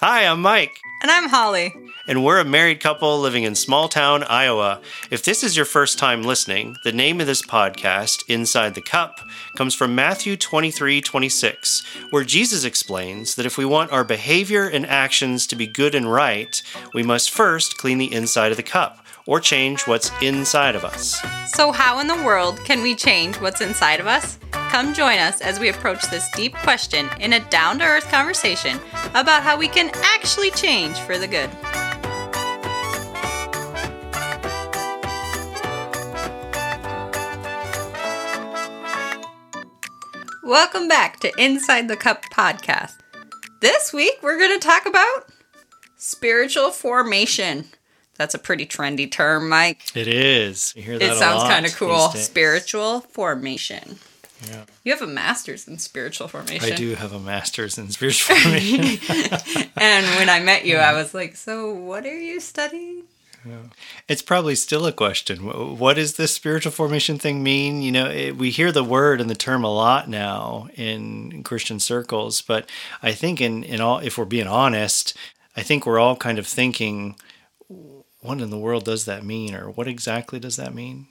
Hi, I'm Mike. And I'm Holly. And we're a married couple living in small town Iowa. If this is your first time listening, the name of this podcast, Inside the Cup, comes from Matthew 23 26, where Jesus explains that if we want our behavior and actions to be good and right, we must first clean the inside of the cup or change what's inside of us. So, how in the world can we change what's inside of us? Come join us as we approach this deep question in a down to earth conversation about how we can actually change for the good. Welcome back to Inside the Cup podcast. This week we're going to talk about spiritual formation. That's a pretty trendy term, Mike. It is. You hear that It sounds kind of cool. Spiritual formation. Yeah. You have a master's in spiritual formation. I do have a master's in spiritual formation. And when I met you, I was like, "So, what are you studying?" It's probably still a question. What does this spiritual formation thing mean? You know, it, we hear the word and the term a lot now in Christian circles, but I think in, in all, if we're being honest, I think we're all kind of thinking, what in the world does that mean, or what exactly does that mean?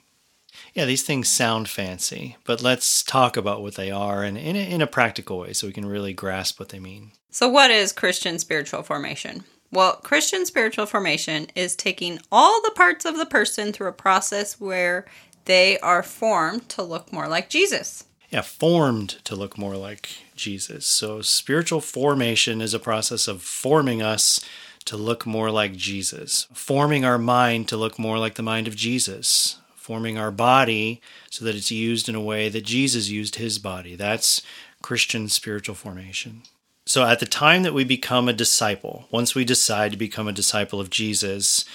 Yeah, these things sound fancy, but let's talk about what they are and in a, in a practical way so we can really grasp what they mean. So, what is Christian spiritual formation? Well, Christian spiritual formation is taking all the parts of the person through a process where they are formed to look more like Jesus. yeah, formed to look more like Jesus. So spiritual formation is a process of forming us to look more like Jesus, forming our mind to look more like the mind of Jesus, forming our body so that it's used in a way that Jesus used his body. That's Christian spiritual formation. So at the time that we become a disciple, once we decide to become a disciple of Jesus,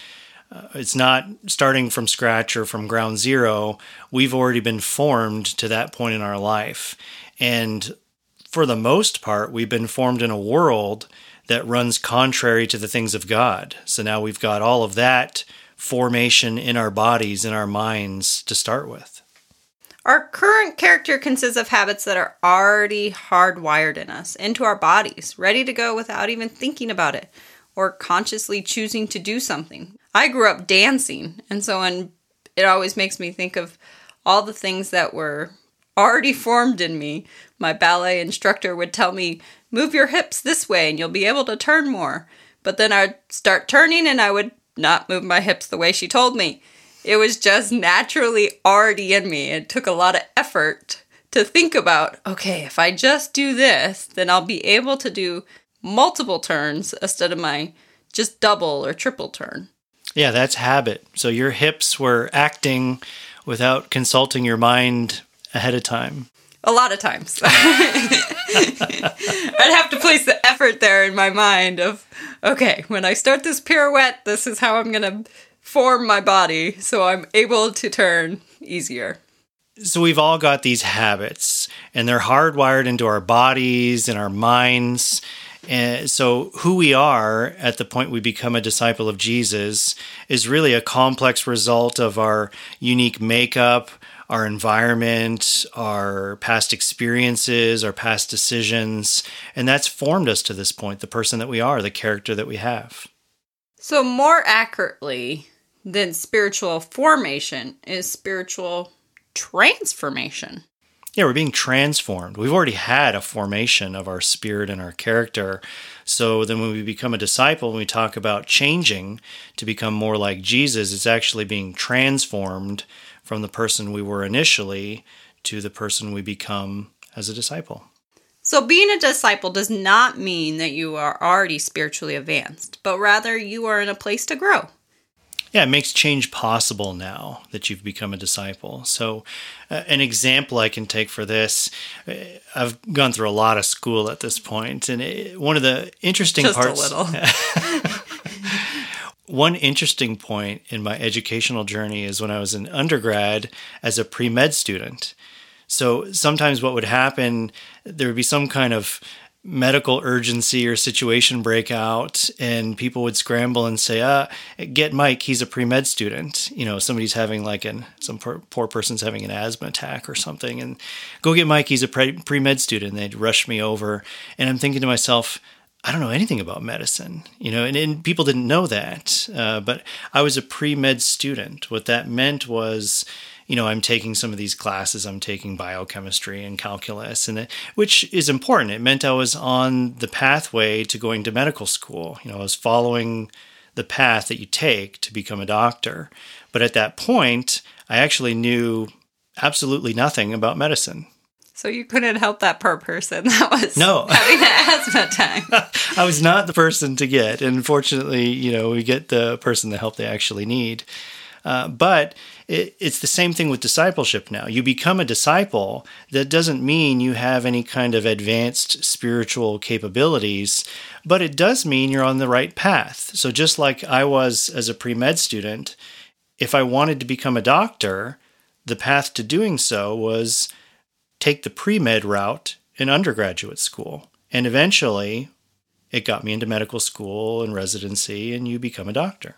uh, it's not starting from scratch or from ground zero. We've already been formed to that point in our life. And for the most part, we've been formed in a world that runs contrary to the things of God. So now we've got all of that formation in our bodies, in our minds to start with. Our current character consists of habits that are already hardwired in us, into our bodies, ready to go without even thinking about it or consciously choosing to do something. I grew up dancing, and so when it always makes me think of all the things that were already formed in me. My ballet instructor would tell me, Move your hips this way and you'll be able to turn more. But then I'd start turning and I would not move my hips the way she told me. It was just naturally already in me. It took a lot of effort to think about, okay, if I just do this, then I'll be able to do multiple turns instead of my just double or triple turn. Yeah, that's habit. So your hips were acting without consulting your mind ahead of time. A lot of times. I'd have to place the effort there in my mind of, okay, when I start this pirouette, this is how I'm going to form my body so I'm able to turn easier. So we've all got these habits and they're hardwired into our bodies and our minds. And so who we are at the point we become a disciple of Jesus is really a complex result of our unique makeup, our environment, our past experiences, our past decisions, and that's formed us to this point, the person that we are, the character that we have. So, more accurately than spiritual formation is spiritual transformation. Yeah, we're being transformed. We've already had a formation of our spirit and our character. So then when we become a disciple, when we talk about changing to become more like Jesus, it's actually being transformed from the person we were initially to the person we become as a disciple. So, being a disciple does not mean that you are already spiritually advanced, but rather you are in a place to grow. Yeah, it makes change possible now that you've become a disciple. So, uh, an example I can take for this, uh, I've gone through a lot of school at this point, and it, one of the interesting Just parts. a little. One interesting point in my educational journey is when I was an undergrad as a pre med student. So sometimes what would happen, there would be some kind of medical urgency or situation breakout, and people would scramble and say, "Ah, get Mike. He's a pre med student. You know, somebody's having like an some poor, poor person's having an asthma attack or something, and go get Mike. He's a pre med student." And they'd rush me over, and I'm thinking to myself, I don't know anything about medicine, you know, and, and people didn't know that. Uh, but I was a pre med student. What that meant was, you know, I'm taking some of these classes. I'm taking biochemistry and calculus, and it, which is important. It meant I was on the pathway to going to medical school. You know, I was following the path that you take to become a doctor. But at that point, I actually knew absolutely nothing about medicine. So you couldn't help that poor person that was no. having an asthma time. I was not the person to get. And fortunately, you know, we get the person the help they actually need. Uh, but it, it's the same thing with discipleship now. You become a disciple. That doesn't mean you have any kind of advanced spiritual capabilities, but it does mean you're on the right path. So, just like I was as a pre med student, if I wanted to become a doctor, the path to doing so was take the pre med route in undergraduate school. And eventually, it got me into medical school and residency, and you become a doctor.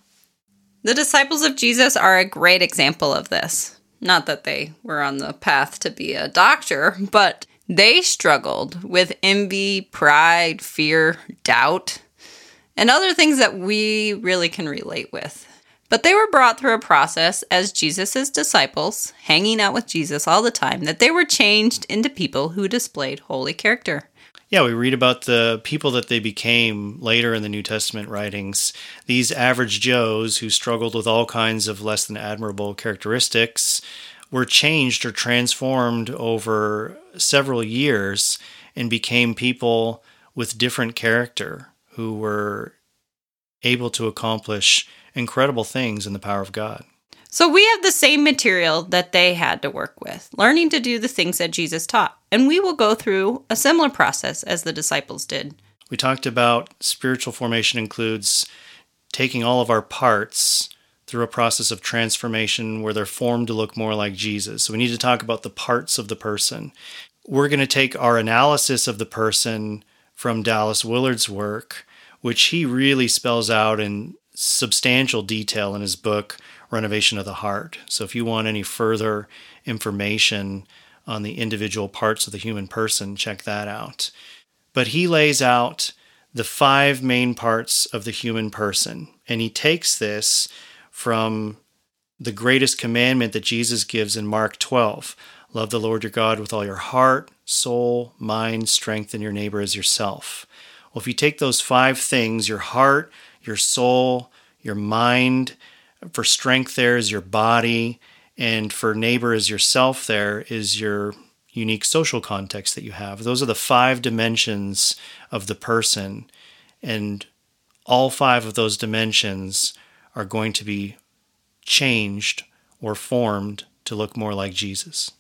The disciples of Jesus are a great example of this. Not that they were on the path to be a doctor, but they struggled with envy, pride, fear, doubt, and other things that we really can relate with. But they were brought through a process as Jesus' disciples, hanging out with Jesus all the time, that they were changed into people who displayed holy character. Yeah, we read about the people that they became later in the New Testament writings. These average Joes who struggled with all kinds of less than admirable characteristics were changed or transformed over several years and became people with different character who were able to accomplish incredible things in the power of God. So we have the same material that they had to work with, learning to do the things that Jesus taught. And we will go through a similar process as the disciples did. We talked about spiritual formation includes taking all of our parts through a process of transformation where they're formed to look more like Jesus. So we need to talk about the parts of the person. We're going to take our analysis of the person from Dallas Willard's work, which he really spells out in substantial detail in his book, Renovation of the Heart. So if you want any further information on the individual parts of the human person, check that out. But he lays out the five main parts of the human person, and he takes this from the greatest commandment that Jesus gives in Mark 12 love the Lord your God with all your heart, soul, mind, strength, and your neighbor as yourself. Well, if you take those five things your heart, your soul, your mind. For strength, there is your body. And for neighbor, is yourself, there is your unique social context that you have. Those are the five dimensions of the person. And all five of those dimensions are going to be changed or formed to look more like Jesus.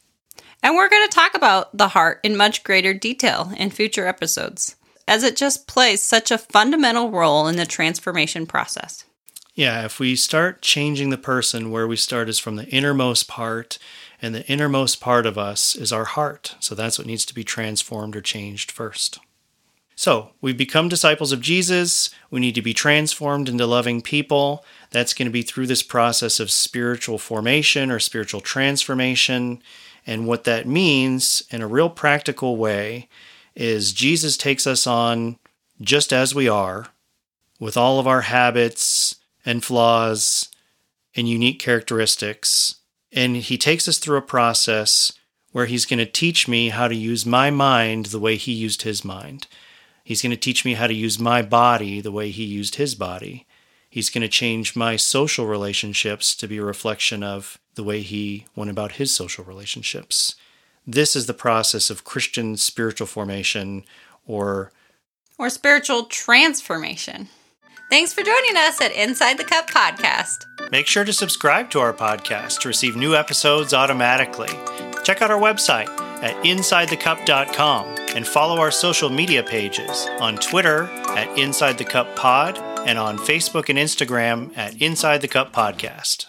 And we're going to talk about the heart in much greater detail in future episodes as it just plays such a fundamental role in the transformation process. Yeah, if we start changing the person, where we start is from the innermost part, and the innermost part of us is our heart. So that's what needs to be transformed or changed first. So we've become disciples of Jesus. We need to be transformed into loving people. That's going to be through this process of spiritual formation or spiritual transformation. And what that means in a real practical way is Jesus takes us on just as we are, with all of our habits and flaws and unique characteristics. And he takes us through a process where he's going to teach me how to use my mind the way he used his mind. He's going to teach me how to use my body the way he used his body. He's going to change my social relationships to be a reflection of the way he went about his social relationships. This is the process of Christian spiritual formation or or spiritual transformation. Thanks for joining us at Inside the Cup podcast. Make sure to subscribe to our podcast to receive new episodes automatically. Check out our website at insidethecup.com and follow our social media pages on Twitter at Inside the Cup Pod and on Facebook and Instagram at Inside the Cup Podcast.